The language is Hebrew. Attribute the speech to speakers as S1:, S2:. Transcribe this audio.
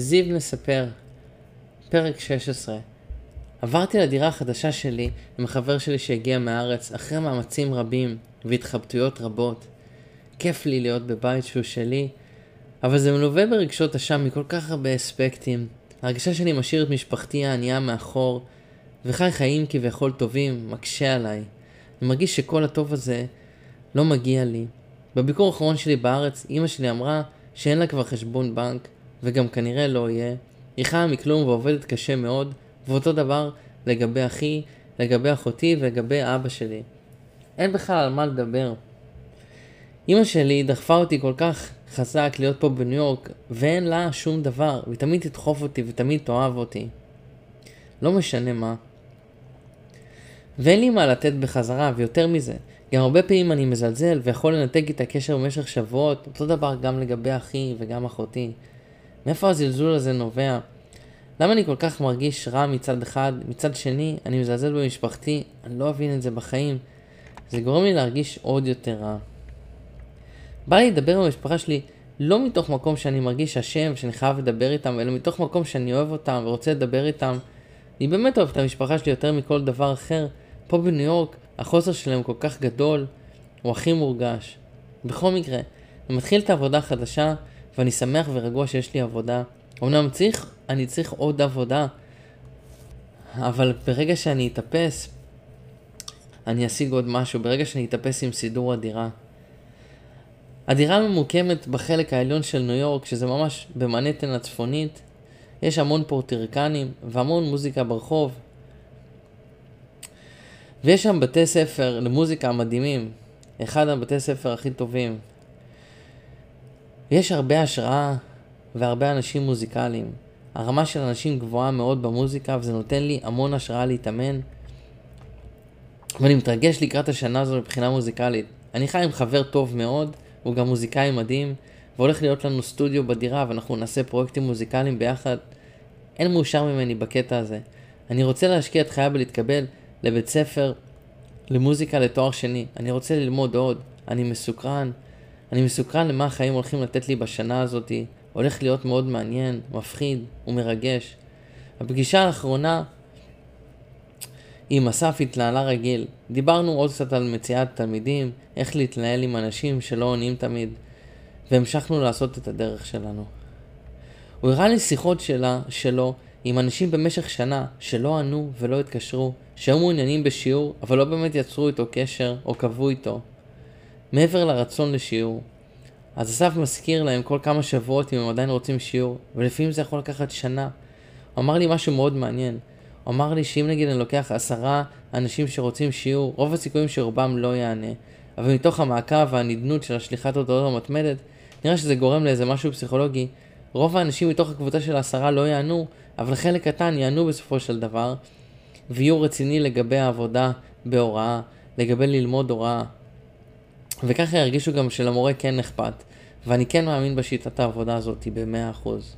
S1: זיו מספר, פרק 16 עברתי לדירה החדשה שלי עם החבר שלי שהגיע מהארץ אחרי מאמצים רבים והתחבטויות רבות. כיף לי להיות בבית שהוא שלי, אבל זה מלווה ברגשות אשם מכל כך הרבה אספקטים. ההרגשה שאני משאיר את משפחתי הענייה מאחור, וחי חיים כביכול טובים, מקשה עליי. אני מרגיש שכל הטוב הזה לא מגיע לי. בביקור האחרון שלי בארץ, אימא שלי אמרה שאין לה כבר חשבון בנק, וגם כנראה לא יהיה. היא חיה מכלום ועובדת קשה מאוד, ואותו דבר לגבי אחי, לגבי אחותי ולגבי אבא שלי. אין בכלל על מה לדבר. אמא שלי דחפה אותי כל כך חזק להיות פה בניו יורק, ואין לה שום דבר, והיא תמיד תדחוף אותי ותמיד תאהב אותי. לא משנה מה. ואין לי מה לתת בחזרה, ויותר מזה, גם הרבה פעמים אני מזלזל ויכול לנתק את הקשר במשך שבועות, אותו דבר גם לגבי אחי וגם אחותי. מאיפה הזלזול הזה נובע? למה אני כל כך מרגיש רע מצד אחד, מצד שני אני מזלזל במשפחתי, אני לא אבין את זה בחיים. זה גורם לי להרגיש עוד יותר רע. בא לי לדבר עם המשפחה שלי לא מתוך מקום שאני מרגיש אשם, שאני חייב לדבר איתם, אלא מתוך מקום שאני אוהב אותם ורוצה לדבר איתם. אני באמת אוהב את המשפחה שלי יותר מכל דבר אחר. פה בניו יורק החוסר שלהם כל כך גדול, הוא הכי מורגש. בכל מקרה, אני מתחיל את העבודה החדשה, ואני שמח ורגוע שיש לי עבודה. אמנם צריך, אני צריך עוד עבודה, אבל ברגע שאני אתאפס, אני אשיג עוד משהו, ברגע שאני אתאפס עם סידור הדירה. הדירה ממוקמת בחלק העליון של ניו יורק, שזה ממש במנהטן הצפונית. יש המון פורטרקנים והמון מוזיקה ברחוב. ויש שם בתי ספר למוזיקה מדהימים. אחד הבתי ספר הכי טובים. יש הרבה השראה והרבה אנשים מוזיקליים. הרמה של אנשים גבוהה מאוד במוזיקה וזה נותן לי המון השראה להתאמן. ואני מתרגש לקראת השנה הזו מבחינה מוזיקלית. אני חי עם חבר טוב מאוד, הוא גם מוזיקאי מדהים, והולך להיות לנו סטודיו בדירה ואנחנו נעשה פרויקטים מוזיקליים ביחד. אין מאושר ממני בקטע הזה. אני רוצה להשקיע את חיי בלהתקבל לבית ספר למוזיקה לתואר שני. אני רוצה ללמוד עוד. אני מסוקרן. אני מסוקרן למה החיים הולכים לתת לי בשנה הזאתי. הולך להיות מאוד מעניין, מפחיד ומרגש. הפגישה האחרונה עם אסף התנהלה רגיל. דיברנו עוד קצת על מציאת תלמידים, איך להתנהל עם אנשים שלא עונים תמיד, והמשכנו לעשות את הדרך שלנו. הוא הראה לי שיחות שלה, שלו, עם אנשים במשך שנה שלא ענו ולא התקשרו, שהיו מעוניינים בשיעור, אבל לא באמת יצרו איתו קשר או קבעו איתו. מעבר לרצון לשיעור. אז אסף מזכיר להם כל כמה שבועות אם הם עדיין רוצים שיעור, ולפעמים זה יכול לקחת שנה. הוא אמר לי משהו מאוד מעניין. הוא אמר לי שאם נגיד אני לוקח עשרה אנשים שרוצים שיעור, רוב הסיכויים שרובם לא יענה. אבל מתוך המעקב והנדנות של השליחת הודעות המתמדת, נראה שזה גורם לאיזה משהו פסיכולוגי. רוב האנשים מתוך הקבוצה של העשרה לא יענו, אבל חלק קטן יענו בסופו של דבר, ויהיו רציני לגבי העבודה בהוראה, לגבי ללמוד הוראה. וככה ירגישו גם שלמורה כן אכפת, ואני כן מאמין בשיטת העבודה הזאת במאה אחוז.